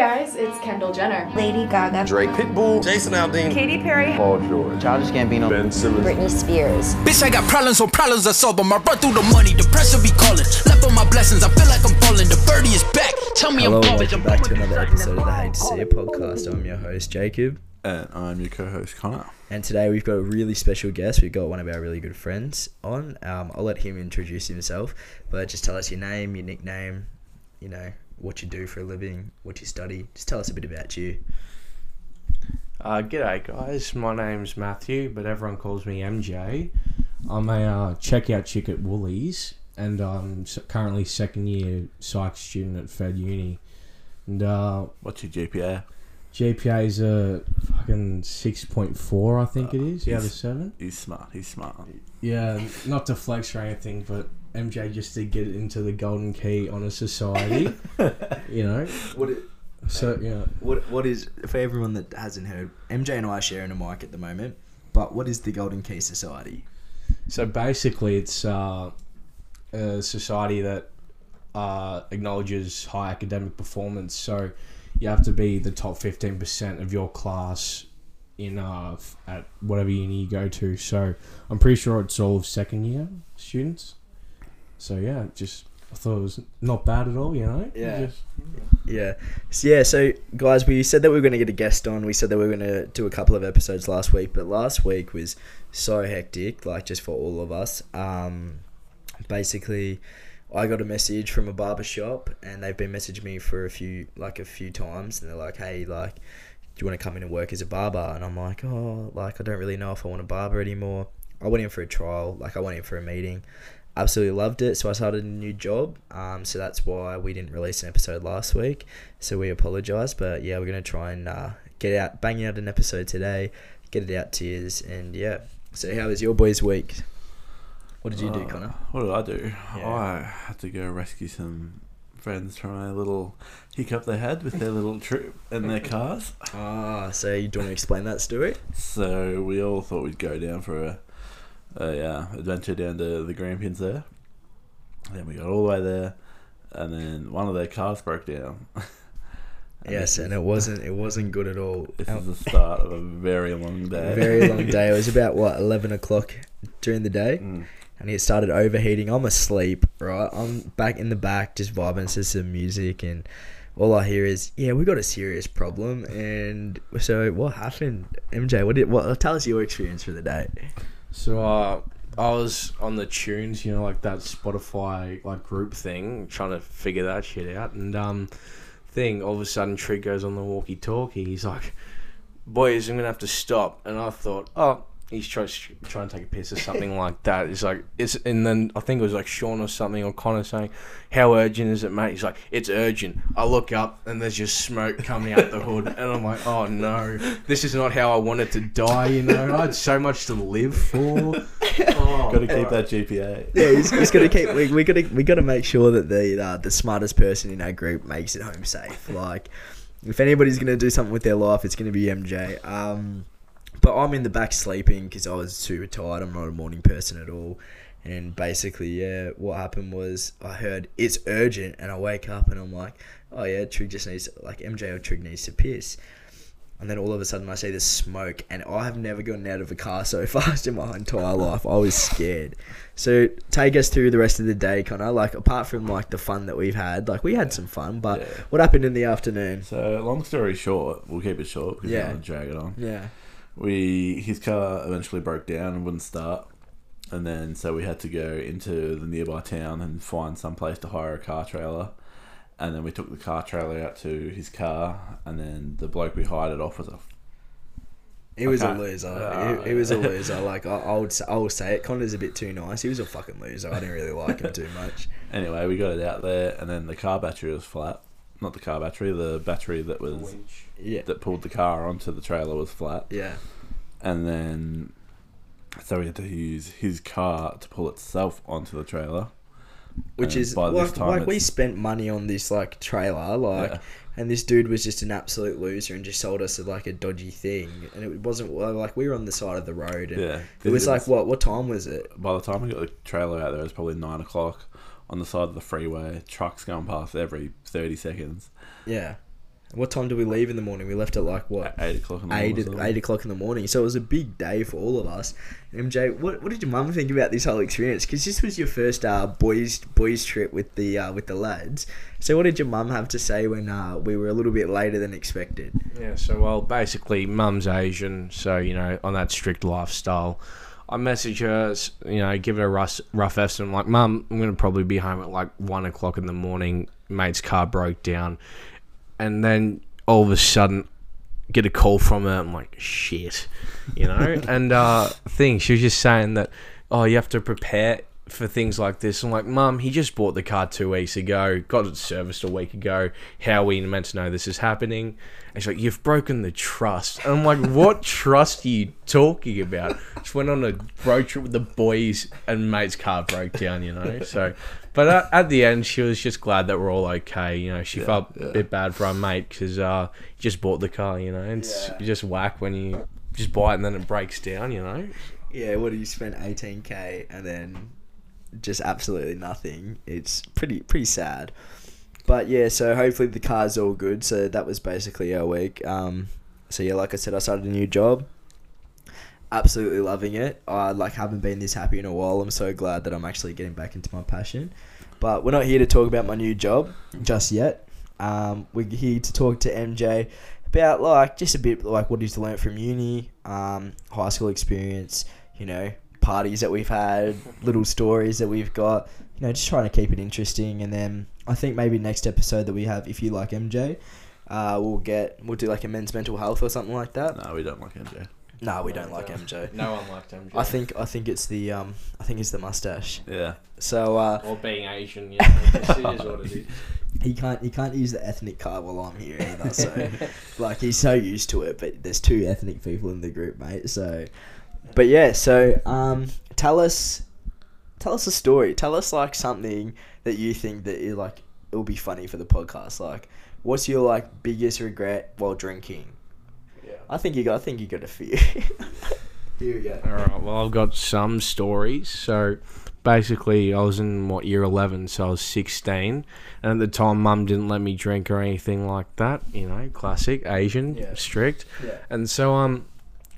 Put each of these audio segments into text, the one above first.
guys, it's Kendall Jenner. Lady Gaga. Drake, Pitbull, Jason Aldean, Katy Perry. Paul George, Childish Gambino, Ben Simmons, Britney Spears. Bitch, I got problems, so problems I solve them. I run through the money, the pressure be calling. Left on my blessings, I feel like I'm falling. The birdie is back. Tell me Hello, I'm and garbage. welcome back to another episode of the Hate to See It podcast. I'm your host, Jacob, And I'm your co-host Connor. and today we've got a really special guest. We've got one of our really good friends on. Um, I'll let him introduce himself, but just tell us your name, your nickname, you know, what you do for a living, what you study. Just tell us a bit about you. Uh, g'day guys, my name's Matthew, but everyone calls me MJ. I'm a uh, checkout chick at Woolies, and I'm currently second year psych student at Fed Uni. And uh, What's your GPA? GPA is a fucking six point four, I think it is, out of seven. He's smart. He's smart. Yeah, not to flex or anything, but MJ just to get into the golden key honour society, you know. What? So yeah, What? What is for everyone that hasn't heard? MJ and I are sharing a mic at the moment. But what is the Golden Key Society? So basically, it's uh, a society that uh, acknowledges high academic performance. So you have to be the top fifteen percent of your class in uh, at whatever uni you go to. So I'm pretty sure it's all of second year students. So yeah, just I thought it was not bad at all. You know. Yeah. Just- Yeah. So, yeah, so guys, we said that we were going to get a guest on. We said that we were going to do a couple of episodes last week, but last week was so hectic, like just for all of us. Um, basically, I got a message from a barber shop, and they've been messaging me for a few, like a few times, and they're like, "Hey, like, do you want to come in and work as a barber?" And I'm like, "Oh, like I don't really know if I want a barber anymore." I went in for a trial, like I went in for a meeting absolutely loved it. So I started a new job. Um, so that's why we didn't release an episode last week. So we apologise, but yeah, we're gonna try and uh, get out, bang out an episode today, get it out to you, and yeah. So how was your boys' week? What did you do, Uh, Connor? What did I do? Yeah. I had to go rescue some friends from a little hiccup they had with their little trip and their cars. Ah, so you do want to explain that story? So we all thought we'd go down for a, a uh, adventure down to the Grampians there. Then we got all the way there, and then one of their cars broke down. And yes, and it wasn't it wasn't good at all. This is the start of a very long day. very long day. It was about what eleven o'clock during the day. Mm. and it started overheating. I'm asleep, right? I'm back in the back, just vibing to some music, and all I hear is, "Yeah, we got a serious problem." And so, what happened, MJ? What did? What? Tell us your experience for the day. So uh, I was on the tunes, you know, like that Spotify like group thing, trying to figure that shit out. And um, thing all of a sudden, Trig goes on the walkie-talkie. He's like, "Boys, I'm gonna have to stop." And I thought, oh. He's trying trying to take a piss or something like that. It's like it's, and then I think it was like Sean or something or Connor saying, "How urgent is it, mate?" He's like, "It's urgent." I look up and there's just smoke coming out the hood, and I'm like, "Oh no, this is not how I wanted to die." You know, I had so much to live for. Oh, Got to keep that GPA. Yeah, he's, he's got to keep. We, we got to we got to make sure that the uh, the smartest person in our group makes it home safe. Like, if anybody's gonna do something with their life, it's gonna be MJ. Um, but I'm in the back sleeping because I was super tired. I'm not a morning person at all. And basically, yeah, what happened was I heard it's urgent, and I wake up and I'm like, oh yeah, Trig just needs like MJ or Trig needs to piss. And then all of a sudden I see this smoke, and I have never gotten out of a car so fast in my entire life. I was scared. So take us through the rest of the day, Connor. Like apart from like the fun that we've had, like we had some fun, but Yeah. what happened in the afternoon? So long story short, we'll keep it short because Yeah. yeah. don't drag it on. Yeah. We his car eventually broke down and wouldn't start, and then so we had to go into the nearby town and find some place to hire a car trailer, and then we took the car trailer out to his car, and then the bloke we hired it off was a It was a loser. Ah, it, it was a loser. Like I, I would, say, I would say it. Connor's a bit too nice. He was a fucking loser. I didn't really like him too much. anyway. We got it out there, and then the car battery was flat. Not the car battery, the battery that was Yeah. that pulled the car onto the trailer was flat. Yeah. and then so we had to use his car to pull itself onto the trailer. Which And is by this like, time like we spent money on this like trailer, like, Yeah. and this dude was just an absolute loser and just sold us like a dodgy thing, and it wasn't like we were on the side of the road, and Yeah, it was like what what time was it? By the time we got the trailer out there, it was probably nine o'clock on the side of the freeway. Trucks going past every thirty seconds, Yeah, What time did we leave in the morning? We left at like what? Eight o'clock in the Eight, morning. eight o'clock in the morning. So it was a big day for all of us. MJ, what, what did your mum think about this whole experience? Because this was your first uh, boys boys trip with the uh, with the lads. So what did your mum have to say when uh, we were a little bit later than expected? Yeah, so well, basically, mum's Asian, so you know, on that strict lifestyle. I message her, you know, give her a rough, rough estimate. I'm Like, mum, I'm gonna probably be home at like one o'clock in the morning. Mate's car broke down, and then all of a sudden, get a call from her. I'm like, shit, you know. and uh, thing, she was just saying that, oh, you have to prepare for things like this. I'm like, mum, he just bought the car two weeks ago, got it serviced a week ago. How are we meant to know this is happening? And she's like, you've broken the trust. And I'm like, what trust are you talking about? Just went on a road trip with the boys, and mate's car broke down, you know. So, but at, at the end, she was just glad that we're all okay. You know, she felt a bit bad for our mate because uh, he just bought the car, you know. And it's just whack when you just buy it and then it breaks down, you know. Yeah, what do you spend 18k and then just absolutely nothing? It's pretty pretty sad. But yeah, so hopefully the car's all good. So that was basically our week. Um, so yeah, like I said, I started a new job. Absolutely loving it. I like haven't been this happy in a while. I'm so glad that I'm actually getting back into my passion. But we're not here to talk about my new job just yet. Um, we're here to talk to MJ about like just a bit like what he's learnt from uni, um, high school experience, you know, parties that we've had, little stories that we've got, you know, just trying to keep it interesting. And then I think maybe next episode that we have, if you like MJ, uh, we'll get we'll do like a men's mental health or something like that. No, we don't like MJ. No, we don't like MJ. No one liked him. I think I think it's the um I think it's the mustache. Yeah. So uh, or being Asian, yeah, it is what it is. he can't he can't use the ethnic card while I'm here either. So like he's so used to it, but there's two ethnic people in the group, mate. So, but yeah, so um, tell us tell us a story. Tell us like something that you think that you like it will be funny for the podcast. Like, what's your like biggest regret while drinking? Yeah. I think you got I think you got a few. here we go. All right. Well, I've got some stories. So, basically, I was in what year eleven, so I was sixteen, and at the time, Mum didn't let me drink or anything like that. You know, classic Asian, Yeah. strict. Yeah. And so, um,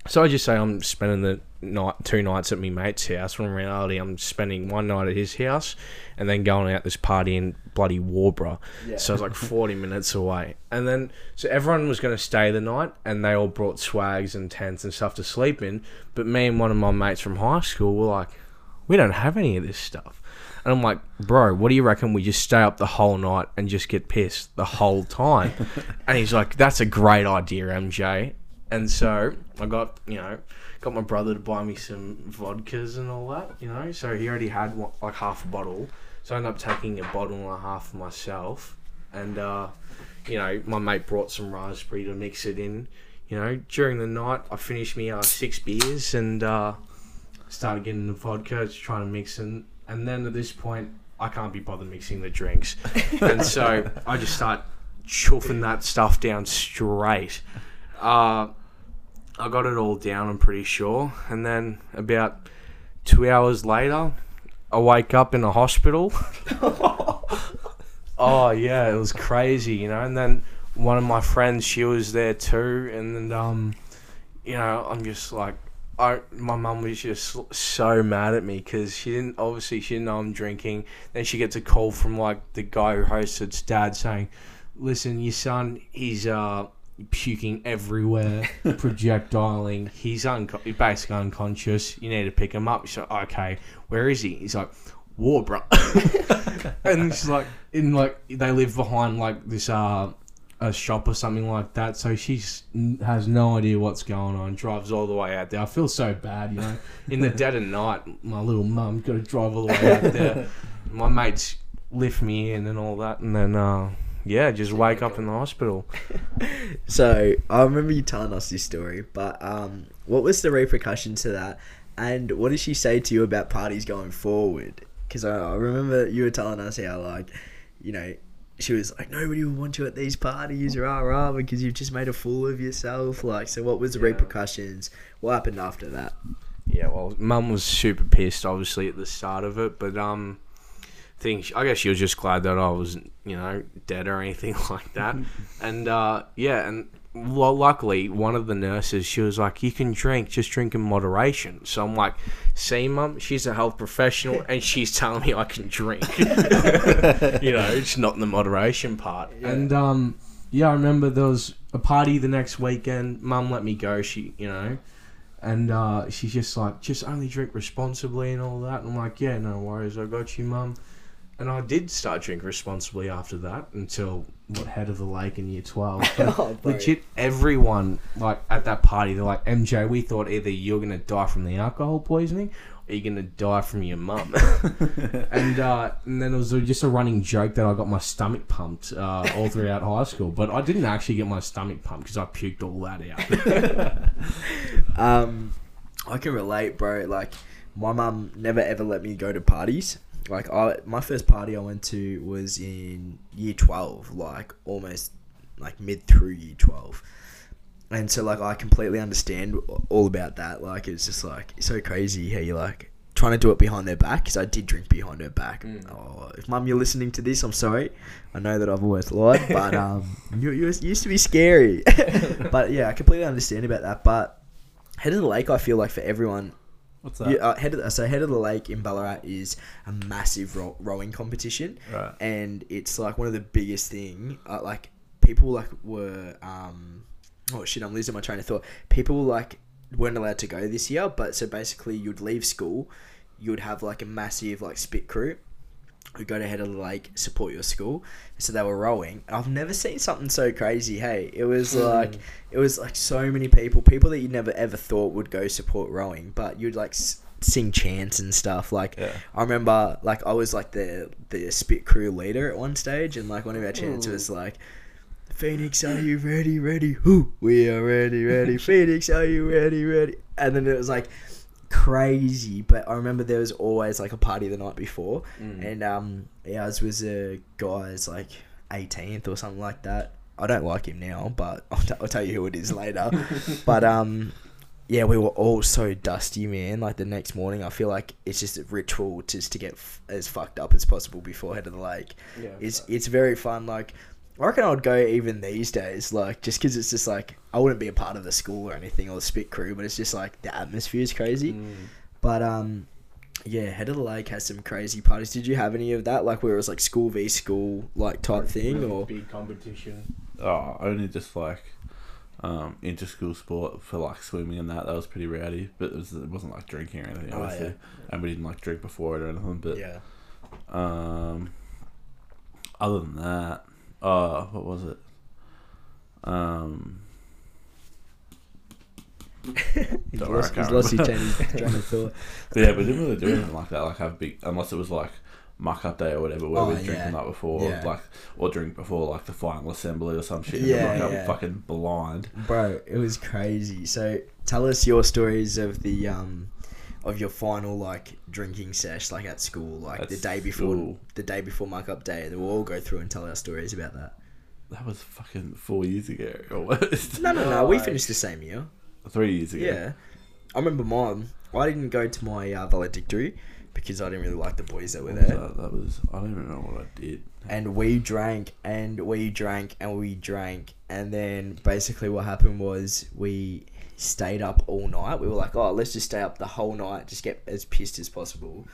so I just say I'm spending the night, two nights at my mate's house. When in reality, I'm spending one night at his house, and then going out this party in bloody Warborough. Yeah. So it's like 40 minutes away. And then, so everyone was going to stay the night, and they all brought swags and tents and stuff to sleep in. But me and one of my mates from high school were like, we don't have any of this stuff. And I'm like, bro, what do you reckon we just stay up the whole night and just get pissed the whole time? and he's like, that's a great idea, MJ. And so I got, you know, got my brother to buy me some vodkas and all that, you know. So he already had one, like half a bottle. So I ended up taking a bottle and a half for myself. And, uh, you know, my mate brought some raspberry to mix it in. You know, during the night, I finished me uh, six beers and uh, started getting the vodka, just trying to mix in. And then at this point, I can't be bothered mixing the drinks. and so I just start chuffing that stuff down straight. Uh, I got it all down, I'm pretty sure. And then about two hours later, I wake up in a hospital. oh, yeah, it was crazy, you know. And then one of my friends, she was there too. And um, you know, I'm just like, I, my mum was just so mad at me because she didn't obviously she didn't know I'm drinking. Then she gets a call from like the guy who hosts it's dad saying, "Listen, your son, he's uh puking everywhere, projectiling. He's unco- basically unconscious. You need to pick him up." She's like, "Okay, where is he?" He's like, "Warborough," and she's like, "In like they live behind like this uh." a shop or something like that. So she has no idea what's going on. Drives all the way out there. I feel so bad, you know. In the dead of night, my little mum got to drive all the way out there. My mates lift me in and all that, and then uh, yeah, just wake up in the hospital. So I remember you telling us this story, but um, what was the repercussion to that? And what did she say to you about parties going forward? Because I, I remember you were telling us how like, you know, she was like, nobody will want you at these parties, rah rah, because you've just made a fool of yourself. Like, so what was the Yeah. repercussions? What happened after that? Yeah, well, mum was super pissed, obviously, at the start of it, but um, think I guess she was just glad that I was you know dead or anything like that, and uh, yeah, and well, luckily one of the nurses she was like, "You can drink, just drink in moderation." So I'm like, "See, mum, she's a health professional, and she's telling me I can drink." you know, it's not in the moderation part. And um, yeah, I remember there was a party the next weekend. Mum let me go. She, you know. And uh, she's just like, just only drink responsibly and all that. And I'm like, yeah, no worries, I got you, mum. And I did start drinking responsibly after that until what head of the lake in year twelve. But Oh, legit, everyone like at that party, they're like, MJ, we thought either you're gonna die from the alcohol poisoning or you're gonna die from your mum. and uh, and then it was just a running joke that I got my stomach pumped uh, all throughout high school, but I didn't actually get my stomach pumped because I puked all that out. Um, I can relate, bro. Like, my mum never ever let me go to parties. Like, I my first party I went to was in year twelve, like almost like mid through year twelve. And so, like, I completely understand all about that. Like, it's just like it's so crazy how you like trying to do it behind their back because I did drink behind her back. Oh, if mum you're listening to this, I'm sorry. I know that I've always lied, but um, you, you used to be scary. but yeah, I completely understand about that. But Head of the Lake, I feel like for everyone, What's that? yeah, uh, head of the, so Head of the Lake in Ballarat is a massive row, rowing competition, Right. and it's like one of the biggest thing. Uh, like people like were um, oh shit, I'm losing my train of thought. People like weren't allowed to go this year, but so basically you'd leave school, you'd have like a massive like spit crew. Who go to head of the lake, support your school. So they were rowing. I've never seen something so crazy. Hey, it was hmm. like it was like so many people, people that you never ever thought would go support rowing, but you'd like s- sing chants and stuff. Like Yeah. I remember, like I was like the the spit crew leader at one stage, and like one of our chants was hmm. like. Phoenix, are you ready? Ready? Who? We are ready, ready. Phoenix, are you ready? Ready? And then it was like crazy, but I remember there was always like a party the night before, and um, ours was a guy's like 18th or something like that. I don't like him now, but I'll, t- I'll tell you who it is later. but um, yeah, we were all so dusty, man. Like the next morning, I feel like it's just a ritual just to get f- as fucked up as possible before head of the lake. Yeah, it's it's very fun. Like I reckon I would go even these days, like just because it's just like I wouldn't be a part of the school or anything or the spit crew, but it's just like the atmosphere is crazy. But um, yeah, head of the lake has some crazy parties. Did you have any of that, like where it was like school v school like type thing, or big competition. Oh, only just like um, inter school sport for like swimming and that. That was pretty rowdy, but it, was, it wasn't like drinking or anything, Oh, obviously. yeah. And we didn't like drink before it or anything. But yeah? um, other than that, uh, what was it? Um, He's Don't worry, I lost, he's lost his train, of thought. but yeah, we didn't really do anything like that. Like have big, unless it was like muck up day or whatever, where Oh, we drink yeah. the night before, Yeah. like or drink before like the final assembly or some shit. Yeah, up fucking blind. Bro, it was crazy. So tell us your stories of the um of your final like drinking sesh like at school, like At the day before school. the day before muck up day. We'll all go through and tell our stories about that. That was fucking four years ago, almost. No, no, no. We finished the same year. Three years ago. Yeah, I remember mine. I didn't go to my uh, valedictory because I didn't really like the boys that were there. that? That was I don't even know what I did. and we drank and we drank and we drank and then basically what happened was we stayed up all night we were like oh let's just stay up the whole night just get as pissed as possible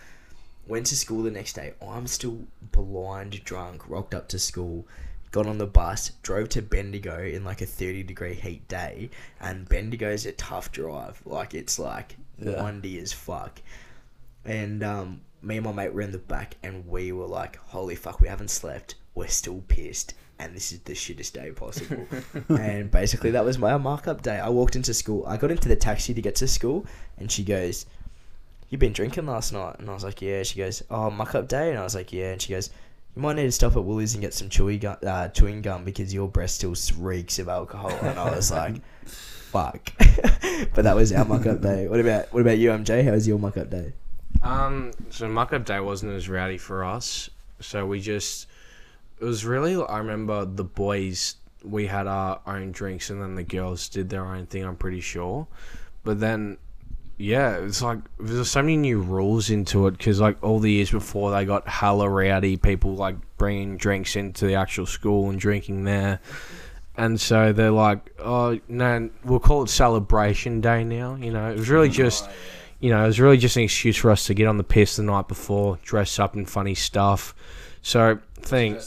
went to school the next day i'm still blind drunk rocked up to school got on the bus drove to bendigo in like a 30 degree heat day and bendigo's a tough drive like it's like Yeah. windy as fuck and um, me and my mate were in the back, and we were like, "Holy fuck, we haven't slept. We're still pissed, and this is the shittest day possible." and basically, that was my muck up day. I walked into school. I got into the taxi to get to school, and she goes, "You've been drinking last night?" And I was like, "Yeah." She goes, "Oh, muck up day," and I was like, "Yeah." And she goes. You might need to stop at Woolies and get some chewy gum, uh, chewing gum because your breath still reeks of alcohol. And I was like, "Fuck!" but that was our muck-up day. What about what about you, MJ? How was your muck-up day? Um, so muck up day wasn't as rowdy for us. So we just, it was really. I remember the boys. We had our own drinks, and then the girls did their own thing. I'm pretty sure, but then yeah, it's like there's so many new rules into it because like all the years before they got hella rowdy people like bringing drinks into the actual school and drinking there, and so they're like, oh no, we'll call it celebration day now. You know, it was really just, you know, it was really just an excuse for us to get on the piss the night before, dress up in funny stuff. So thing,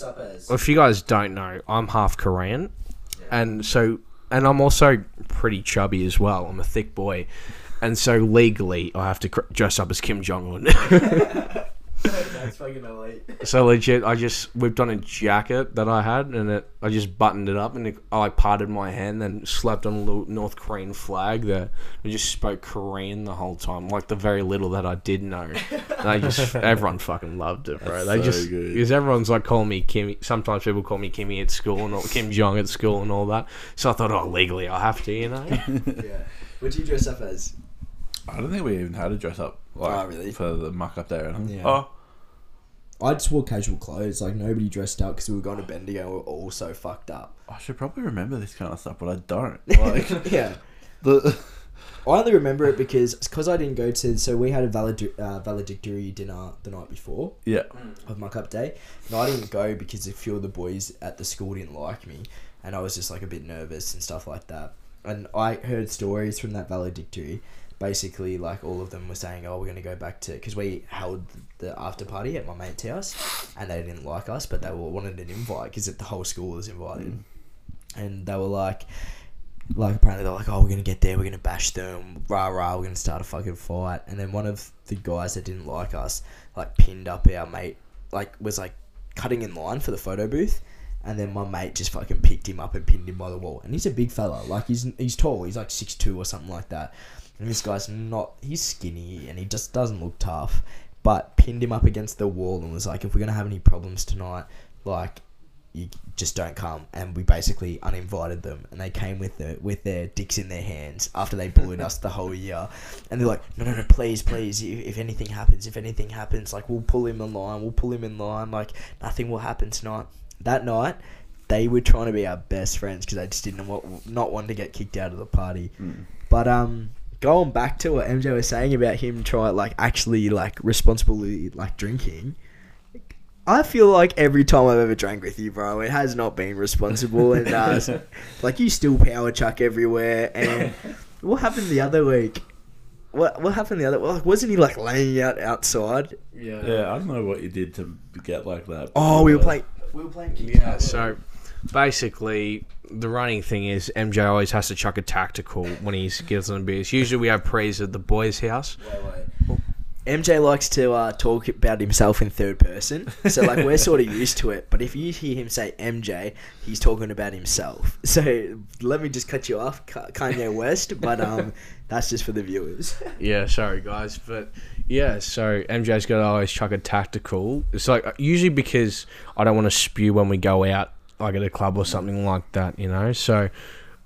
if you guys don't know, I'm half Korean, and so and I'm also pretty chubby as well. I'm a thick boy, and so legally I have to cr- dress up as Kim Jong Un. That's fucking elite. so legit, I just whipped on a jacket that I had, and it, I just buttoned it up, and it, I like parted my hand, then slapped on a little North Korean flag there. I just spoke Korean the whole time, like the very little that I did know. And I just everyone fucking loved it, bro. That's they so just because everyone's like calling me Kimmy. Sometimes people call me Kimmy at school and all, Kim Jong at school and all that. So I thought, oh, legally I have to, you know. Yeah. What do you dress up as? I don't think we even had to dress up like Oh, really? for the muck up day. Or. Yeah. Oh, I just wore casual clothes. Like nobody dressed up because we were going to Bendigo. and We were all so fucked up. I should probably remember this kind of stuff, but I don't. Like yeah. the I only remember it because because I didn't go to. So we had a uh, valedictory dinner the night before yeah. of Muck Up Day, and I didn't go because a few of the boys at the school didn't like me, and I was just like a bit nervous and stuff like that. And I heard stories from that valedictory. Basically, like all of them were saying, "Oh, we're gonna go back to," because we held the after party at my mate's house, and they didn't like us, but they were wanted an invite because the whole school was invited, mm. and they were like, like apparently they're like, oh, we're gonna get there, we're gonna bash them, rah rah, we're gonna start a fucking fight. And then one of the guys that didn't like us, like pinned up our mate, like was like cutting in line for the photo booth. And then my mate just fucking picked him up and pinned him by the wall. And he's a big fella, like he's he's tall, he's like six two or something like that. And this guy's not, he's skinny and he just doesn't look tough. But pinned him up against the wall and was like, if we're gonna have any problems tonight, like you just don't come. And we basically uninvited them and they came with the with their dicks in their hands after they bullied us the whole year. And they're like no no no please please if, if anything happens if anything happens like we'll pull him in line we'll pull him in line like nothing will happen tonight. That night they were trying to be our best friends because they just didn't want not want to get kicked out of the party. But um going back to what MJ was saying about him trying like actually like responsibly like drinking I feel like every time I've ever drank with you, bro, it has not been responsible, and uh, like you still power chuck everywhere. And what happened the other week? What what happened the other? Well, like, wasn't he like laying out outside? Yeah. Yeah, I don't know what you did to get like that. Oh, we were playing. We were playing. Yeah, so basically, the running thing is MJ always has to chuck a tactical when he gets on the beers. Usually, we have praise at the boys' house. MJ likes to uh, talk about himself in third person, so like we're sort of used to it. But if you hear him say MJ, he's talking about himself. So let me just cut you off, Ka- Kanye West. But um, that's just for the viewers. Yeah, sorry guys, but yeah, so MJ's got to always chuck a tactical. It's like usually because I don't want to spew when we go out, like at a club or something like that, you know. So,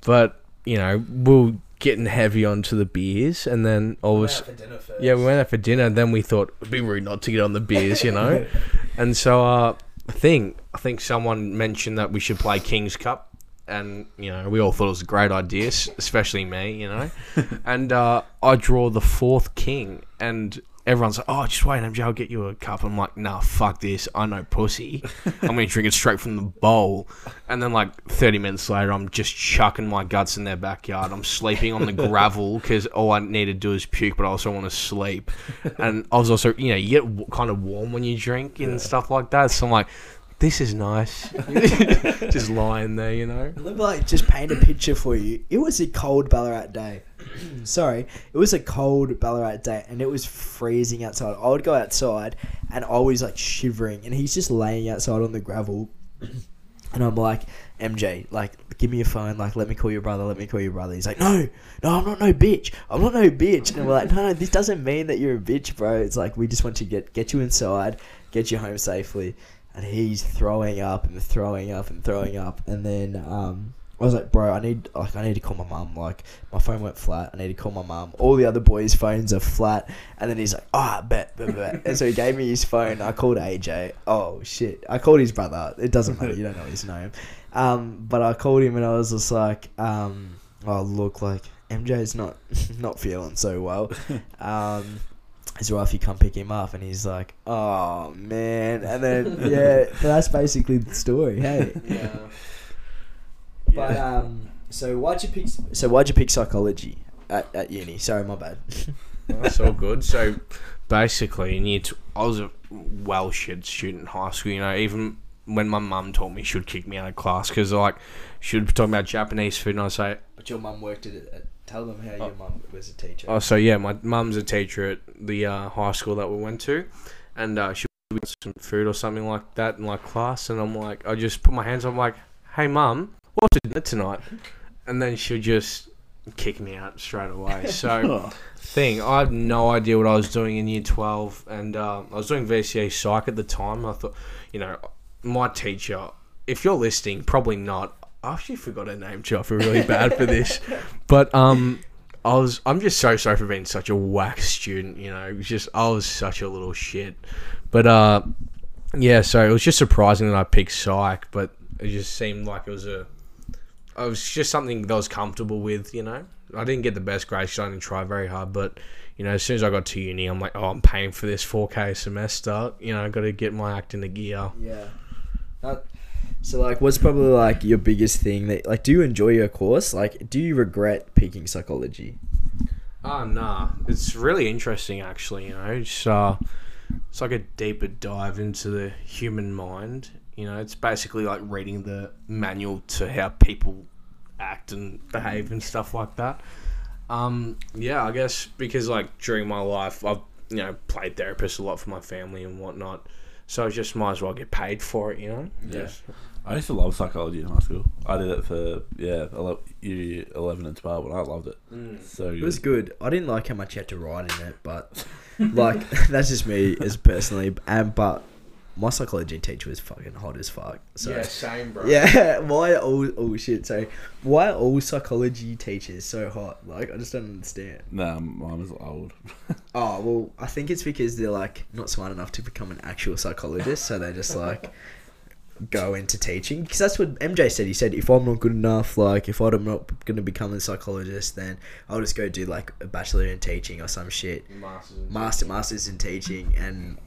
but you know, we'll getting heavy onto the beers, and then all sudden. Yeah, we went out for dinner, and then we thought it'd be rude not to get on the beers, you know. and so, uh, I think I think someone mentioned that we should play King's Cup, and you know we all thought it was a great idea, especially me, you know. and uh, I draw the fourth king, and everyone's like, "Oh, just wait, MJ, I'll get you a cup." I'm like, "Nah, fuck this. I know pussy. I'm gonna drink it straight from the bowl." And then like 30 minutes later, I'm just chucking my guts in their backyard. I'm sleeping on the gravel because all I need to do is puke, but I also want to sleep. And I was also, you know, you get w- kind of warm when you drink and stuff like that. So I'm like, this is nice. just lying there, you know. Let me like just paint a picture for you. It was a cold Ballarat day. Sorry, it was a cold Ballarat day, and it was freezing outside. I would go outside, and I was like shivering, and he's just laying outside on the gravel, and I'm like, MJ, like, give me your phone, like, let me call your brother, let me call your brother. He's like, no, no, I'm not no bitch, I'm not no bitch, and we're like, no, no, this doesn't mean that you're a bitch, bro. It's like we just want to get get you inside, get you home safely and he's throwing up and throwing up and throwing up and then um I was like, bro, I need like I need to call my mum. Like my phone went flat. I need to call my mum. All the other boys' phones are flat. And then he's like, ah, bet, bet, bet. and so he gave me his phone. I called AJ. Oh shit! I called his brother. It doesn't matter. You don't know his name. Um, but I called him and I was just like, um, oh look, like MJ's not not feeling so well. Um, his wifey come pick him up, and he's like, "Oh man!" And then yeah, that's basically the story. Hey, Yeah. but um, so why'd you pick? So why'd you pick psychology at, at uni? Sorry, my bad. That's all good. So basically, in year tw- I was a well shit student in high school. You know, even when my mum told me she would kick me out of class because like she would be talking about Japanese food, and I say, But your mum worked at it. Tell them how your mum was a teacher. oh, so yeah, my mum's a teacher at the uh, high school that we went to, and uh, she would get some food or something like that in like class, and I'm like, I just put my hands. up, I'm like, hey mum, what's for dinner tonight? And then she'd just kick me out straight away. So. Oh, thing. I had no idea what I was doing in year 12, and um, I was doing VCE Psych at the time. I thought, you know, my teacher, if you're listening, probably not. I actually forgot her name, too. I feel really bad for this. But um, I was, I'm just so sorry for being such a whack student, you know. It was just, I was such a little shit. But uh, yeah, so it was just surprising that I picked Psych, but it just seemed like it was a, it was just something that I was comfortable with, you know. I didn't get the best grades I didn't try very hard, but you know, as soon as I got to uni, I'm like, oh, I'm paying for this 4K semester. You know, I got to get my act into gear. Yeah. That, so like, what's probably like your biggest thing that like? Do you enjoy your course? Like, do you regret picking psychology? Ah, nah, it's really interesting actually. You know, it's uh, it's like a deeper dive into the human mind. You know, it's basically like reading the manual to how people act and behave and stuff like that. Um, yeah, I guess because like during my life, I've you know played therapist a lot for my family and whatnot, so I just might as well get paid for it. You know. Yeah. Just- I used to love psychology in high school. I did it for yeah, ele- year eleven and twelve, and I loved it. Mm. So It was good. good. I didn't like how much you had to write in it, but like that's just me as personally. And but my psychology teacher was fucking hot as fuck. So yeah, same, bro. Yeah, why are all oh shit? So why are all psychology teachers so hot? Like I just don't understand. Nah, mine was old. Oh well, I think it's because they're like not smart enough to become an actual psychologist, so they just like go into teaching. Because that's what MJ said. He said if I'm not good enough, like if I'm not going to become a psychologist, then I'll just go do like a bachelor in teaching or some shit, masters, master masters in teaching, and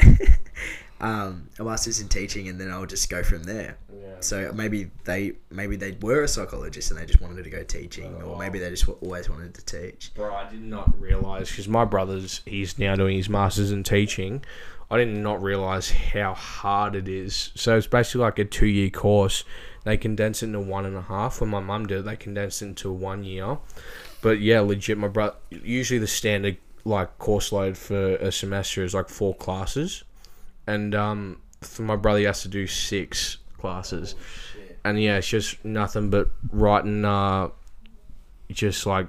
um, a master's in teaching, and then I'll just go from there. Yeah. So maybe they maybe they were a psychologist and they just wanted to go teaching, or maybe they just w- always wanted to teach. Bro, I did not realize because my brother's he's now doing his masters in teaching. I did not realize how hard it is. So it's basically like a two year course. They condense it into one and a half. When my mum did, it, they condensed it into one year. But yeah, legit, my brother. Usually the standard like course load for a semester is like four classes, and um, for my brother he has to do six classes. and yeah, it's just nothing but writing uh, just like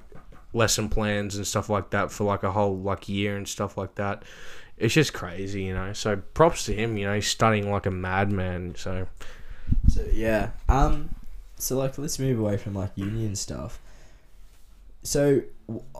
lesson plans and stuff like that for like a whole like year and stuff like that. It's just crazy, you know. So props to him, you know. He's studying like a madman. So So yeah. Um. So like, let's move away from like union stuff. So,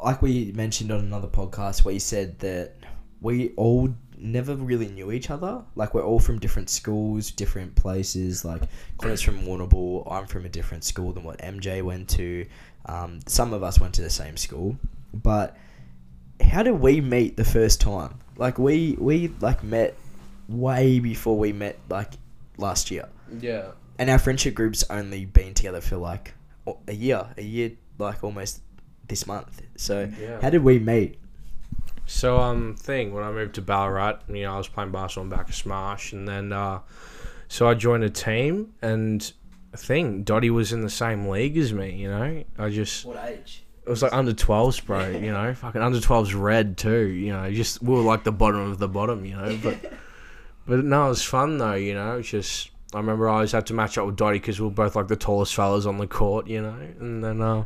like we mentioned on another podcast, where you said that we all never really knew each other. Like we're all from different schools, different places. Like Connor's from Warrnambool. I'm from a different school than what MJ went to. Um, some of us went to the same school, but how did we meet the first time? Like we we like met way before we met like last year yeah, and our friendship group's only been together for like a year, a year, like almost this month. So Yeah. how did we meet? So um thing when I moved to Ballarat, you know, I was playing basketball back at Smash and then uh so I joined a team and thing, Dottie was in the same league as me, you know. I just What age? it was like under 12s, bro, you know. Fucking under 12s red too, you know. Just we were like the bottom of the bottom, you know, but but no, it was fun though, you know. It's just I remember I always had to match up with Dottie because we were both like the tallest fellas on the court, you know. And then uh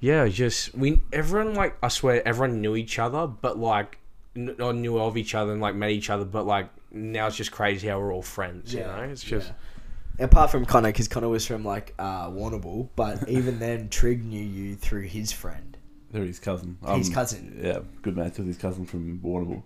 yeah, just we everyone like I swear everyone knew each other, but like n- or knew of each other and like met each other, but like now it's just crazy how we're all friends. You know, it's just Apart from Connor, because Connor was from like uh, Warrnambool, but even then, Trig knew you through his friend. They're his cousin. His cousin. Yeah, good man. Through his cousin from Warrnambool.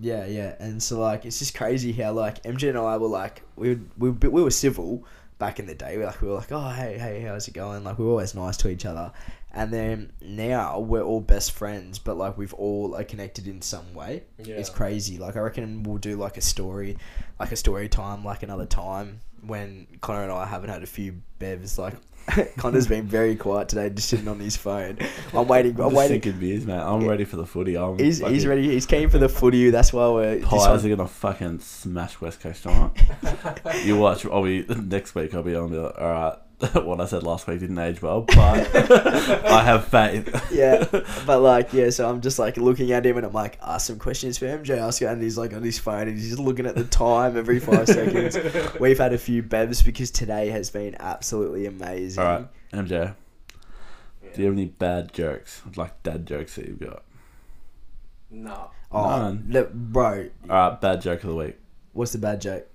Yeah, yeah, and so like it's just crazy how like MJ and I were like we would, we were- we were civil back in the day. We like we were like oh hey hey how's it going? Like we were always nice to each other, and then now we're all best friends, but like we've all are connected in some way. It's crazy. Like I reckon we'll do like a story, like a story time, like another time when Connor and I haven't had a few bevs. Like Connor's been very quiet today, just sitting on his phone. I'm waiting. I'm I'm waiting. thinking beers, mate. I'm ready for the footy. I'm He's, he's ready. He's keen for the footy. That's why we're. Pies are gonna fucking smash West Coast tonight. you watch. I'll be next week. I'll be on the. All right. what I said last week didn't age well, but I have faith. yeah, but like, yeah, so I'm just like looking at him and I'm like, ask some questions for MJ Oscar, and he's like on his phone and he's just looking at the time every five seconds. We've had a few bevs because today has been absolutely amazing. All right, MJ. Do you have any bad jokes, like dad jokes that you've got? No. Oh, None. look, bro, All right, bad joke of the week. what's the bad joke?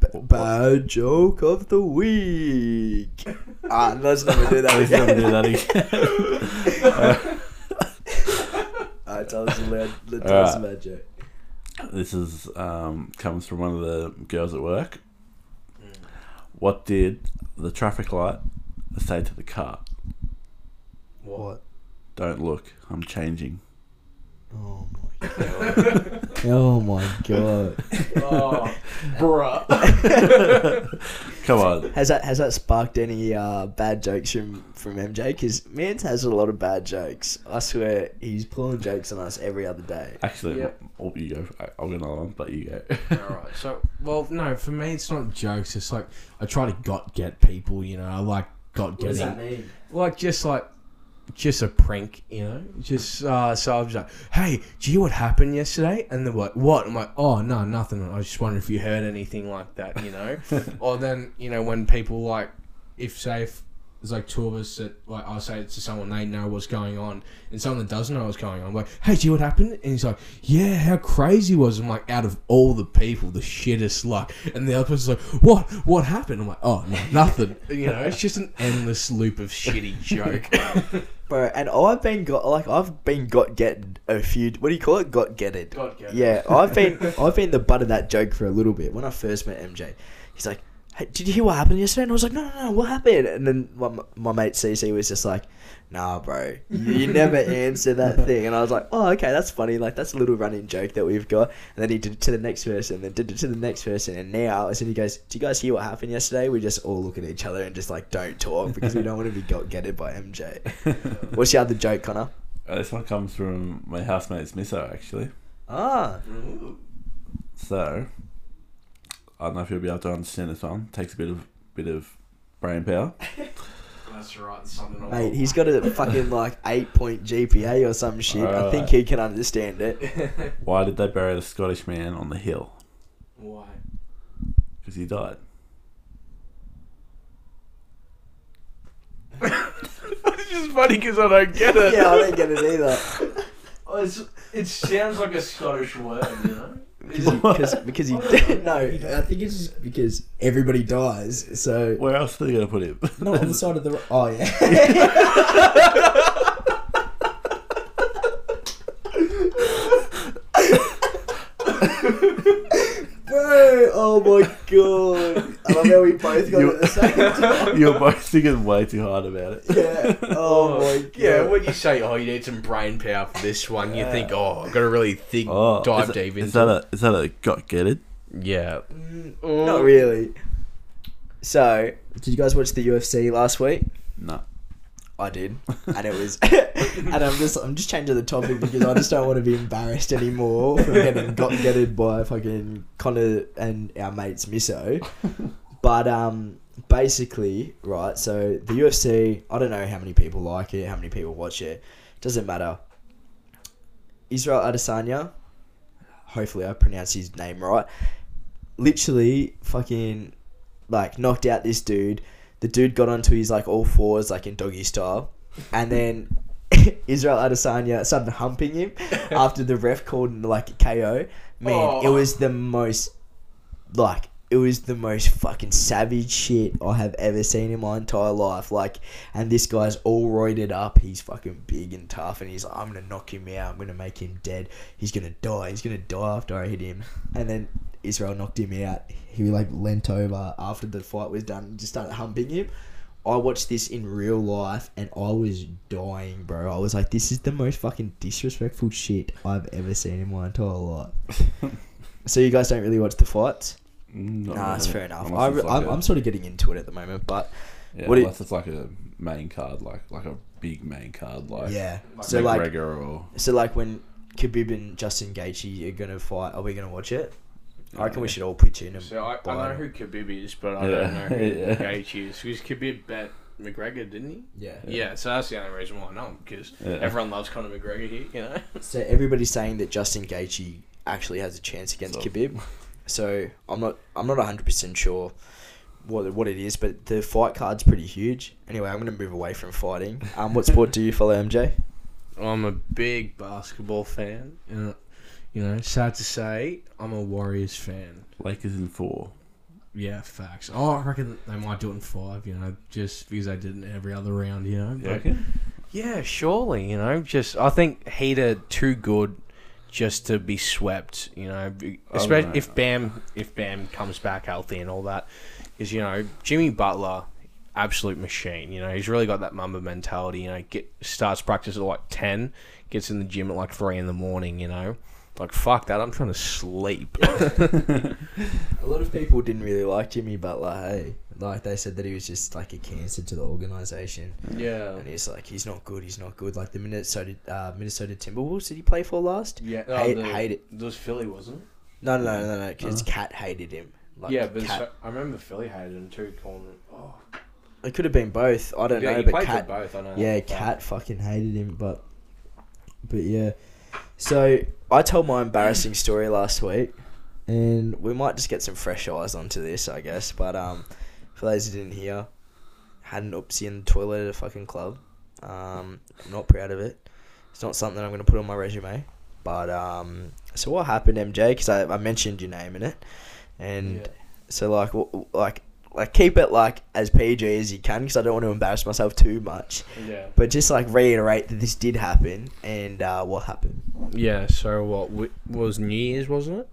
B- bad joke of the week. ah, let's never do that Let's never do that again. Alright, tell us a bad, tell us a bad joke. This is um, comes from one of the girls at work. What did the traffic light say to the car? What? Don't look, I'm changing. Oh my god. oh my god. Oh, bruh. Come on. Has that has that sparked any uh, bad jokes from from MJ? Because Mans has a lot of bad jokes. I swear he's pulling jokes on us every other day. Actually, Yep. oh, you go. I- I'll go another one, but you go. Alright, so, well, no, for me, it's not jokes. It's like, I try to got get people, you know, I like got getting. mean? Like, just like, just a prank, you know? Just, uh, so I was like, hey, do you know what happened yesterday? And they're like, what? I'm like, oh, no, nothing. I was just wondering if you heard anything like that, you know? or then, you know, when people like, if, say, if there's like two of us that, like, I'll say it to someone, they know what's going on, and someone that doesn't know what's going on, I'm like, hey, do you know what happened? And he's like, yeah, how crazy was? I'm like, out of all the people, the shittest luck. And the other person's like, what? What happened? I'm like, oh, no, nothing. you know, it's just an endless loop of shitty joke. Bro, and I've been got like I've been got getting a few. What do you call it? Got getted. Got getted. Yeah, I've been I've been the butt of that joke for a little bit. When I first met MJ, he's like, "Hey, did you hear what happened yesterday?" And I was like, "No, no, no, what happened?" And then my, my mate CC was just like, "Nah, bro, you, you never answer that thing." And I was like, "Oh, okay, that's funny. Like that's a little running joke that we've got." And then he did it to the next person, then did it to the next person, and now as soon as he goes, "Do you guys hear what happened yesterday?" We just all look at each other and just like don't talk because we don't want to be got getted by MJ. What's your other joke, Connor? Uh, this one comes from my housemate's misso, actually. Ah, So, I don't know if you'll be able to understand this one. Takes a bit of bit of brain power. That's right. Something mate, he's got a fucking like eight point GPA or some shit. I think he can understand it. Why did they bury the Scottish man on the hill? Why? Because he died. It's just funny because I don't get it. yeah, I don't get it either. Oh, it's, it sounds like a Scottish word, you know? Because he, cause, because he no, I think it's just because everybody dies. So Where else are they going to put him? not on the side of the. Oh yeah. Bro, oh my god! I love how we both got it at the same time. You're both thinking way too hard about it. Yeah. Oh my god. Yeah, when you say, oh, you need some brain power for this one, you think, oh, I've got to really think, Oh, dive is, deep it- into is that a is that a got get it? Yeah. Mm, not really. So, did you guys watch the UFC last week? No. I did, and it was, and I'm just, I'm just changing the topic because I just don't want to be embarrassed anymore from getting got getted by fucking Connor and our mates Misso. But um, basically, right. So the UFC, I don't know how many people like it, how many people watch it. Doesn't matter. Israel Adesanya, hopefully I pronounced his name right. Literally, fucking, like knocked out this dude. The dude got onto his like all fours, like in doggy style, and then Israel Adesanya started humping him after the ref called him like a KO. Man, it Oh. was the most like it was the most fucking savage shit I have ever seen in my entire life. Like, and this guy's all roided up. He's fucking big and tough, and he's like, I'm gonna knock him out. I'm gonna make him dead. He's gonna die. He's gonna die after I hit him. And then Israel knocked him out. He like leant over after the fight was done and just started humping him. I watched this in real life and I was dying, bro. I was like, this is the most fucking disrespectful shit I've ever seen in my entire life. so you guys don't really watch the fights? Not Nah, it's fair enough. I, like I'm, a- I'm sort of getting into it at the moment, but yeah, what it- unless it's like a main card, like like a big main card, like yeah. like So like, McGregor or so like when Khabib and Justin Gaethje are gonna fight, are we gonna watch it? I reckon we should all pitch in and So I, I know it. who Khabib is, but I Yeah. don't know who Yeah. Gaethje is. Because Khabib bet McGregor, didn't he? Yeah. Yeah. so that's the only reason why I know him, because Yeah. everyone loves Conor McGregor here, you know? So everybody's saying that Justin Gaethje actually has a chance against So- Khabib. So I'm not I'm not 100 percent sure what what it is, but the fight card's pretty huge. Anyway, I'm gonna move away from fighting. Um, what sport do you follow, MJ? I'm a big basketball fan. You know, you know, sad to say, I'm a Warriors fan. Lakers in four. Yeah, facts. Oh, I reckon they might do it in five, you know, just because they did it in every other round, you know. You But- reckon? Yeah, surely. You know, just I think Heat are too good just to be swept. You know, oh, especially right. if Bam if Bam comes back healthy and all that. Is you know Jimmy Butler, absolute machine. You know he's really got that Mamba mentality. You know, get starts practice at like ten, gets in the gym at like three in the morning. You know, like fuck that. I'm trying to sleep. A lot of people didn't really like Jimmy Butler. Hey, like they said that he was just like a cancer to the organization, yeah. and he's like he's not good. He's not good. Like the Minnesota uh, Minnesota Timberwolves did he play for last? Yeah, Hate- the, hate it. It was Philly, wasn't it? No, no, no, no, no. Because Cat hated him. Like, yeah, but so, I remember Philly hated him too, calling him. Oh, it could have been both. I don't yeah, know, but Cat both. I know. Yeah. Cat fucking hated him, but but yeah. So I told my embarrassing story last week, and we might just get some fresh eyes onto this, I guess. But um, for those who didn't hear, had an oopsie in the toilet at a fucking club. Um, I'm not proud of it. It's not something I'm gonna put on my resume. But um, so what happened, MJ? Because I, I mentioned your name in it, and Yeah. so like w- like like keep it like as PG as you can because I don't want to embarrass myself too much. Yeah. But just like reiterate that this did happen and uh, what happened. Yeah, so what wi- was New Year's, wasn't it?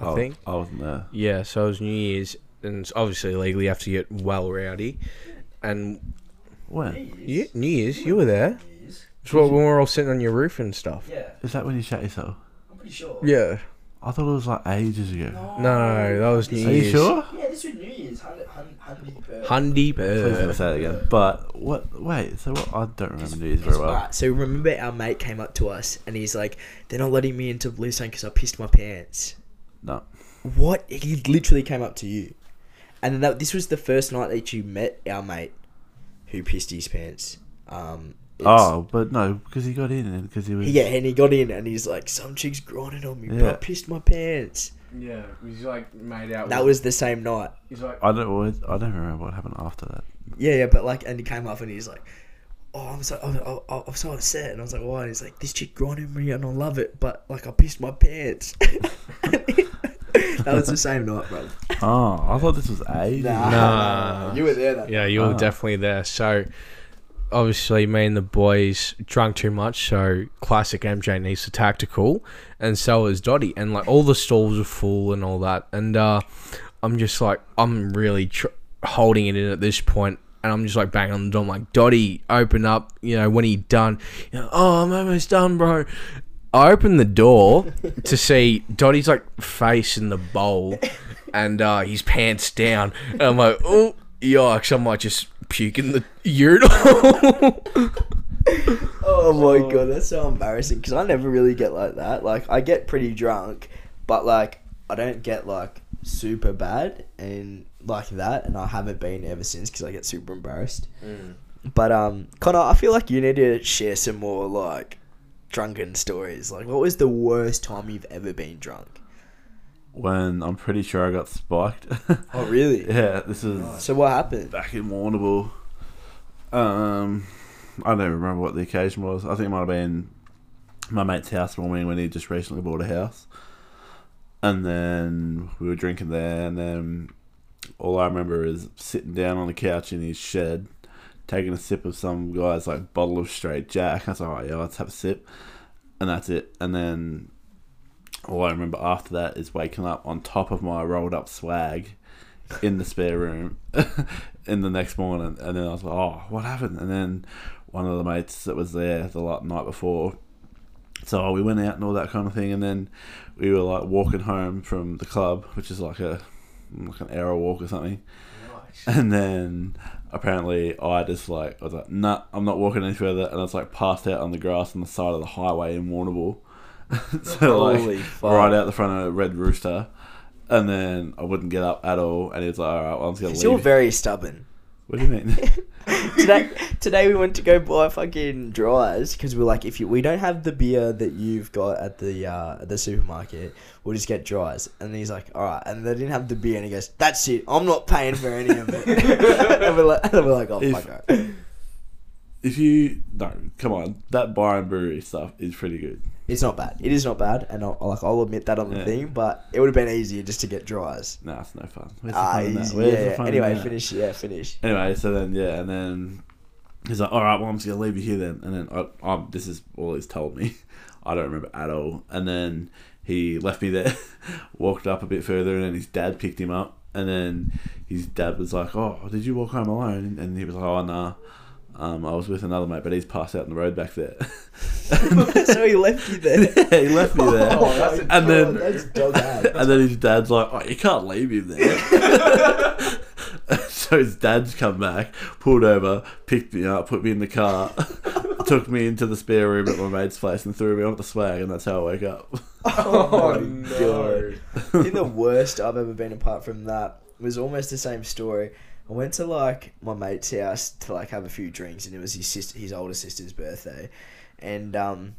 I Oh, think. I wasn't there. Yeah, so it was New Year's, and it's obviously legally you have to get well rowdy. And When? yeah, New Year's, you were there. It's what when we were all sitting on your roof and stuff. Yeah, Is that when you shut yourself? I'm pretty sure. Yeah. I thought it was like ages ago. No, that was New Year's Are you Year's. sure? Yeah, this was New Year's. Hundred, hundred per. Hundy Please never Bird. say it again. But what? Wait. So what? I don't remember New Year's very well. Alright, so remember our mate came up to us and he's like, "They're not letting me into Bluestone because I pissed my pants." No. What? He literally came up to you, and that, this was the first night that you met our mate, who pissed his pants. Um, Oh, but no, because he got in and because he was. Yeah, and he got in and he's like, "Some chick's grinding on me, but I pissed my pants." Yeah, he's like made out. That was the same night. He's like. I don't. always- I don't remember what happened after that. Yeah, yeah, but like, and he came up and he's like, "Oh, I'm so, oh, I'm so upset," and I was like, "Why?" And he's like, "This chick grinding on me, and I love it, but like, I pissed my pants." that was the same night, bro. Oh, I thought this was ages. Nah, ago. Nah. you were there. That Yeah, you were Ah. definitely there. So, obviously, me and the boys drunk too much. So, classic MJ needs the tactical, and so is Dotty. And like all the stalls are full and all that. And uh, I'm just like, I'm really tr- holding it in at this point, And I'm just like banging on the door. I'm like, Dotty, open up. You know, when he done, you know, oh, I'm almost done, bro. I open the door to see Dotty's like face in the bowl and uh, his pants down. And I'm like, oh, yikes, I might just puke in the urinal. Oh my god, that's so embarrassing because I never really get like that. Like I get pretty drunk, but like I don't get like super bad and like that, and I haven't been ever since because I get super embarrassed. But um, Connor, I feel like you need to share some more like drunken stories. Like, what was the worst time you've ever been drunk? when I'm pretty sure I got spiked. Oh, really? yeah, this is So what happened? back in Warrnambool. Um, I don't even remember what the occasion was. I think it might have been my mate's house warming when he just recently bought a house. And then we were drinking there, and then all I remember is sitting down on the couch in his shed, taking a sip of some guy's like bottle of straight Jack. I was like, oh, yeah, let's have a sip. And that's it. And then all I remember after that is waking up on top of my rolled up swag in the spare room in the next morning, and then I was like, "Oh, what happened?" And then one of the mates that was there the night before, so we went out and all that kind of thing, and then we were like walking home from the club, which is like a like an hour walk or something, and then apparently I just like I was like, "Nah, I'm not walking any further," and I was like passed out on the grass on the side of the highway in Warrnambool. so Holy like fuck. right out the front of a Red Rooster. And then I wouldn't get up at all, and he was like, "All right, well, I'm just gonna leave." You're very stubborn. What do you mean? today, today we went to go buy fucking dries because we're like, if you we don't have the beer that you've got at the uh, at the supermarket, we'll just get dries. And he's like, all right. And they didn't have the beer, and he goes, that's it. I'm not paying for any of it. and, we're like, and we're like, oh If- fuck it. if you no, come on, that bar and brewery stuff is pretty good. It's not bad. It is not bad, and I'll, like I'll admit that on the Yeah. thing. But it would have been easier just to get dries. Nah, it's no fun. Where's the Ah, fun in that? easy. Where's yeah. the yeah. fun in Anyway, that? finish. Yeah, finish. Anyway, so then yeah, and then he's like, "All right, well, I'm just gonna leave you here then." And then I, I, this is all he's told me. I don't remember at all. And then he left me there, walked up a bit further, and then his dad picked him up. And then his dad was like, "Oh, did you walk home alone?" And he was like, "Oh, nah." Um, I was with another mate, but he's passed out on the road back there. so he left you there. yeah, he left me there. Oh, that's and then that's dog ad. and then his dad's like, "Oh, you can't leave him there." so his dad's come back, pulled over, picked me up, put me in the car, took me into the spare room at my mate's place, and threw me on the swag, and that's how I woke up. Oh, my god. I think the worst I've ever been apart from that was almost the same story. I went to like my mate's house to like have a few drinks and it was his sister his older sister's birthday. And um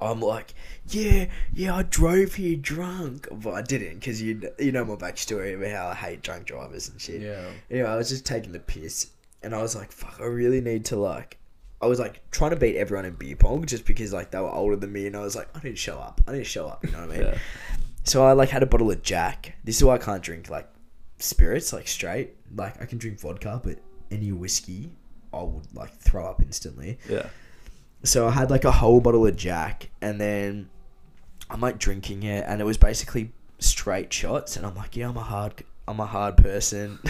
I'm like, yeah, yeah, I drove here drunk, but I didn't because you you know my backstory about how I hate drunk drivers and shit. Yeah. Anyway, I was just taking the piss, and I was like, "Fuck, I really need to like." I was like trying to beat everyone in beer pong just because like they were older than me, and I was like, "I need to show up. I need to show up." You know what I mean? Yeah. So I like had a bottle of Jack. This is why I can't drink like spirits like straight. Like I can drink vodka, but any whiskey, I would like throw up instantly. Yeah, So I had like a whole bottle of Jack, and then I'm like drinking it, and it was basically straight shots. And I'm like, yeah, I'm a hard, I'm a hard person.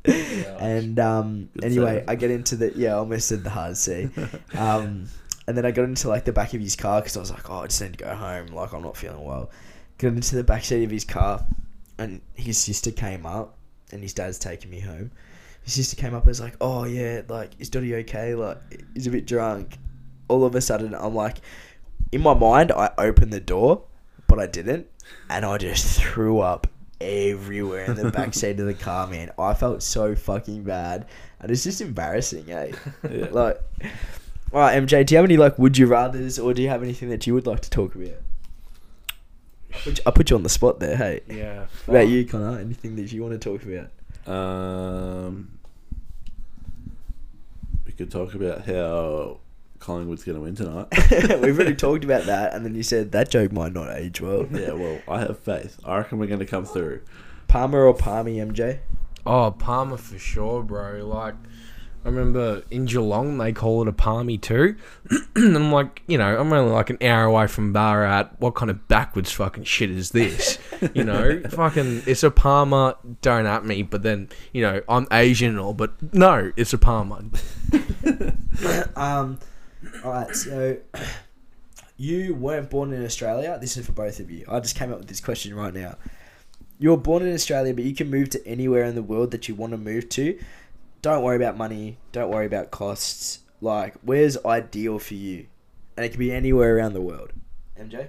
and um, Good anyway. I get into the yeah, I almost said the hard C. Um, and then I got into like the back of his car because I was like, oh, I just need to go home. Like I'm not feeling well. Got into the back seat of his car, and his sister came up, and his dad's taking me home. His sister came up and was like, "Oh yeah, like is Dotty okay? Like he's a bit drunk." All of a sudden, I'm like, in my mind, I opened the door, but I didn't, and I just threw up everywhere in the back seat of the car. Man, I felt so fucking bad, and it's just embarrassing, eh? Yeah. Like, all right, MJ, do you have any like would you rather's, or do you have anything that you would like to talk about? I put you, I put you on the spot there. Hey, Yeah. what about you, Connor? Anything that you want to talk about? um, we could talk about how Collingwood's going to win tonight. We've already talked about that, and then you said that joke might not age well. yeah, well, I have faith. I reckon we're going to come through. Parma or Parmy, MJ? Oh, Parma for sure, bro. Like, I remember in Geelong they call it a Parmy too. and I'm like, you know, I'm only like an hour away from Ballarat. What kind of backwards fucking shit is this? You know, fucking, it's a Parma. Don't at me. But then, you know, I'm Asian and all, but no, it's a Parma. um, all right, so you weren't born in Australia. This is for both of you. I just came up with this question right now. You're born in Australia, but you can move to anywhere in the world that you want to move to. Don't worry about money. Don't worry about costs. Like, where's ideal for you? And it could be anywhere around the world. MJ?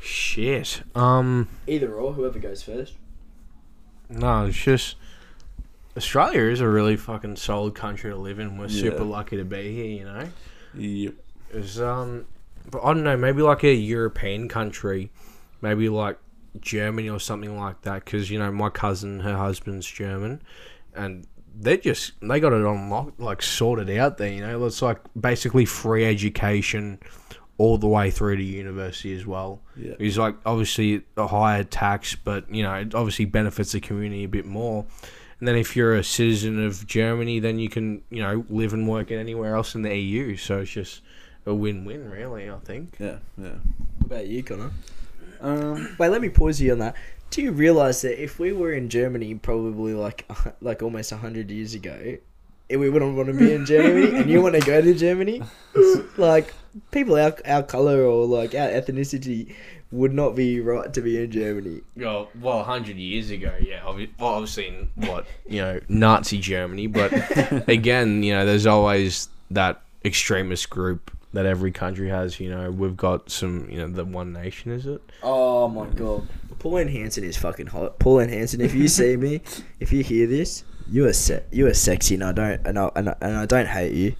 Shit. Um, Either or, whoever goes first. no, it's just. Australia is a really fucking solid country to live in. We're Yeah. super lucky to be here, you know? Yep. Is um, but I don't know, maybe like a European country, maybe like Germany or something like that. Because you know, my cousin, her husband's German, and they just they got it on lock, like sorted out there. You know, it's like basically free education all the way through to university as well. Yeah. It's like obviously a higher tax, but you know, it obviously benefits the community a bit more. And then if you're a citizen of Germany, then you can, you know, live and work anywhere else in the EU. So it's just a win-win, really. I think. Yeah, yeah. What about you, Connor? Um, Wait, let me pause you on that. Do you realize that if we were in Germany, probably like like almost hundred years ago, eh, we wouldn't want to be in Germany, and you want to go to Germany? Like people our our color or like our ethnicity would not be right to be in Germany. Well, well, hundred years ago, yeah. Obvi- well, obviously, in what you know, Nazi Germany, but again, you know, there's always that extremist group that every country has. You know, we've got some, you know, the One Nation, is it? Oh my god, Pauline Hanson is fucking hot. Pauline Hanson, if you see me, if you hear this, you are se- you are sexy, and I don't and I, and I, and I don't hate you.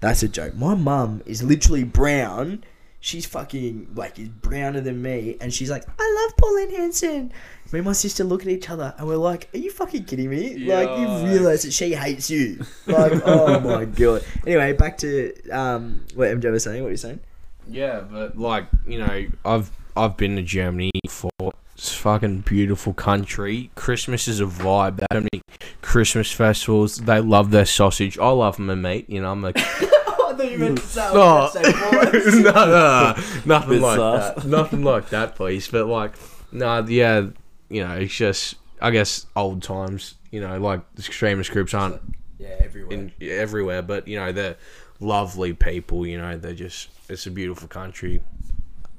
That's a joke. My mum is literally brown. She's fucking like is browner than me, and she's like, "I love Pauline Hanson." Me and my sister look at each other, and we're like, "Are you fucking kidding me?" Like you realize that she hates you. Like, oh my god. Anyway, back to um what MJ was saying. What are you saying? Yeah, but like you know, I've I've been to Germany for it's fucking beautiful country. Christmas is a vibe. They have many Christmas festivals. They love their sausage. I love my meat. You know, I'm like, I thought you meant mm. to say. no, no, no, nothing like sus. that. Nothing like that, please. But like, no, yeah, you know, it's just I guess old times. You know, like the extremist groups aren't Yeah, everywhere. in everywhere, but you know they're lovely people. You know, they're just it's a beautiful country.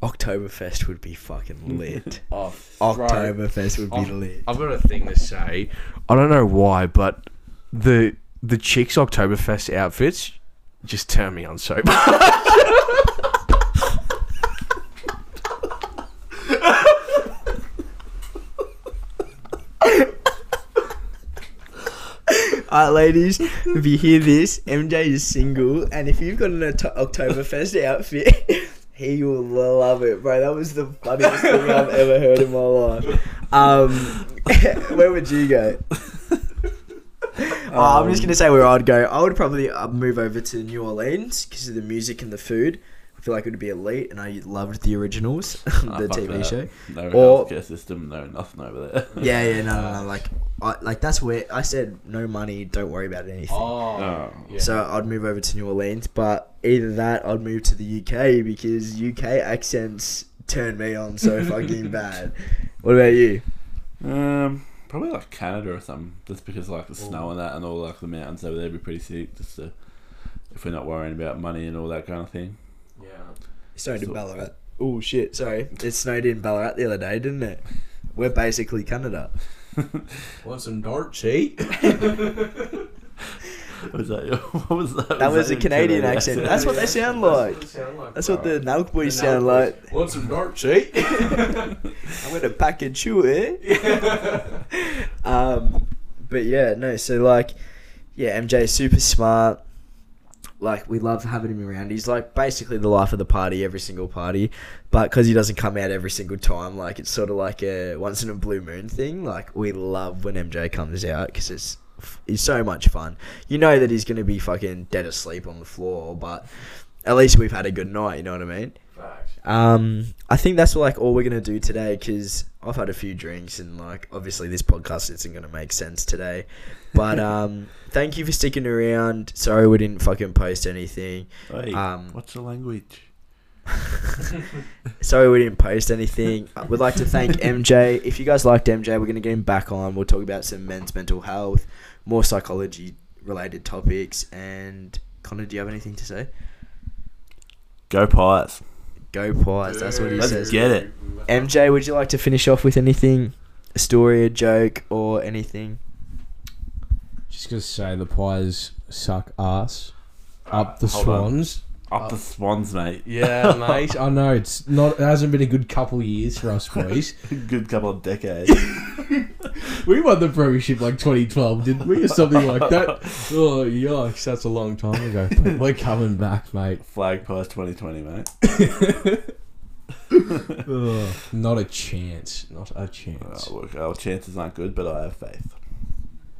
Oktoberfest would be fucking lit. Oh, Oktoberfest would be I've, lit. I've got a thing to say. I don't know why, but the the chicks Oktoberfest outfits just turn me on so. Alright, ladies, if you hear this, MJ is single, and if you've got an Oktoberfest outfit, he will love it, bro. That was the funniest thing I've ever heard in my life. Um, where would you go? Oh, I'm just gonna say where I'd go. I would probably uh, move over to New Orleans because of the music and the food. I feel like it would be elite, and I loved the originals, Ah, the fuck TV that. show. No Or- healthcare system, no nothing over there. Yeah, yeah, no, no, no. Like, I, like that's where I said no money, don't worry about anything. Oh. yeah. So I'd move over to New Orleans, but either that, I'd move to the UK because UK accents turn me on so fucking bad. What about you? Um, probably like Canada or something, just because like the snow and that, and all like the mountains over there would be pretty sick. Just to, if we're not worrying about money and all that kind of thing. yeah. It snowed in Ballarat. Oh shit! Sorry, it snowed in Ballarat the other day, didn't it? We're basically Canada. Want some darts, eh? What was that? What was that? That was a your Canadian accent. That's what they sound like. That's what the Nelk boys sound like. Want some darts, eh? I'm gonna pack and chew it. um, but yeah, no. So like, yeah, MJ is super smart. Like we love having him around. He's like basically the life of the party, every single party. But because he doesn't come out every single time, like it's sort of like a once in a blue moon thing. Like we love when MJ comes out because it's he's so much fun. You know that he's gonna be fucking dead asleep on the floor, but at least we've had a good night. You know what I mean? Um, I think that's like all we're gonna do today because I've had a few drinks and like obviously this podcast isn't gonna make sense today. But um, thank you for sticking around. Sorry we didn't fucking post anything. Hey, Um, what's the language? Sorry we didn't post anything. Uh, We'd like to thank MJ. If you guys liked MJ, we're gonna get him back on. We'll talk about some men's mental health, more psychology related topics. And Connor, do you have anything to say? Go Pies. Go Pies. That's what he Let's says. get it. MJ, would you like to finish off with anything? A story, a joke, or anything? Just gonna say the pies suck ass. Up the hold on. swans. Up the Swans, mate. Yeah, mate. I know it's not. It hasn't been a good couple of years for us boys. Good couple of decades. we won the premiership like 2012, didn't we, or something like that? Oh yikes, that's a long time ago. But we're coming back, mate. Flag Pies 2020, mate. Not a chance. Not a chance. Oh, look, our chances aren't good, but I have faith.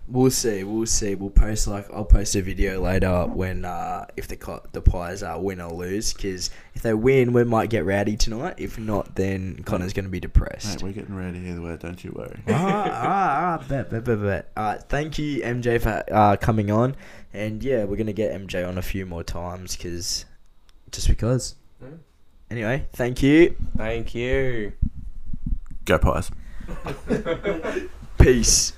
We'll see. We'll see. We'll post like I'll post a video later when uh, if the co- the Pies uh, win or lose. Because if they win, we might get rowdy tonight. If not, then Connor's gonna be depressed. Mate, we're getting ready either way, don't you worry. ah, ah, ah, bet, bet, bet, bet. Uh, thank you, MJ, for uh, coming on. And yeah, we're gonna get MJ on a few more times because just because. Yeah. Anyway, thank you. Thank you. Go Pies. Peace.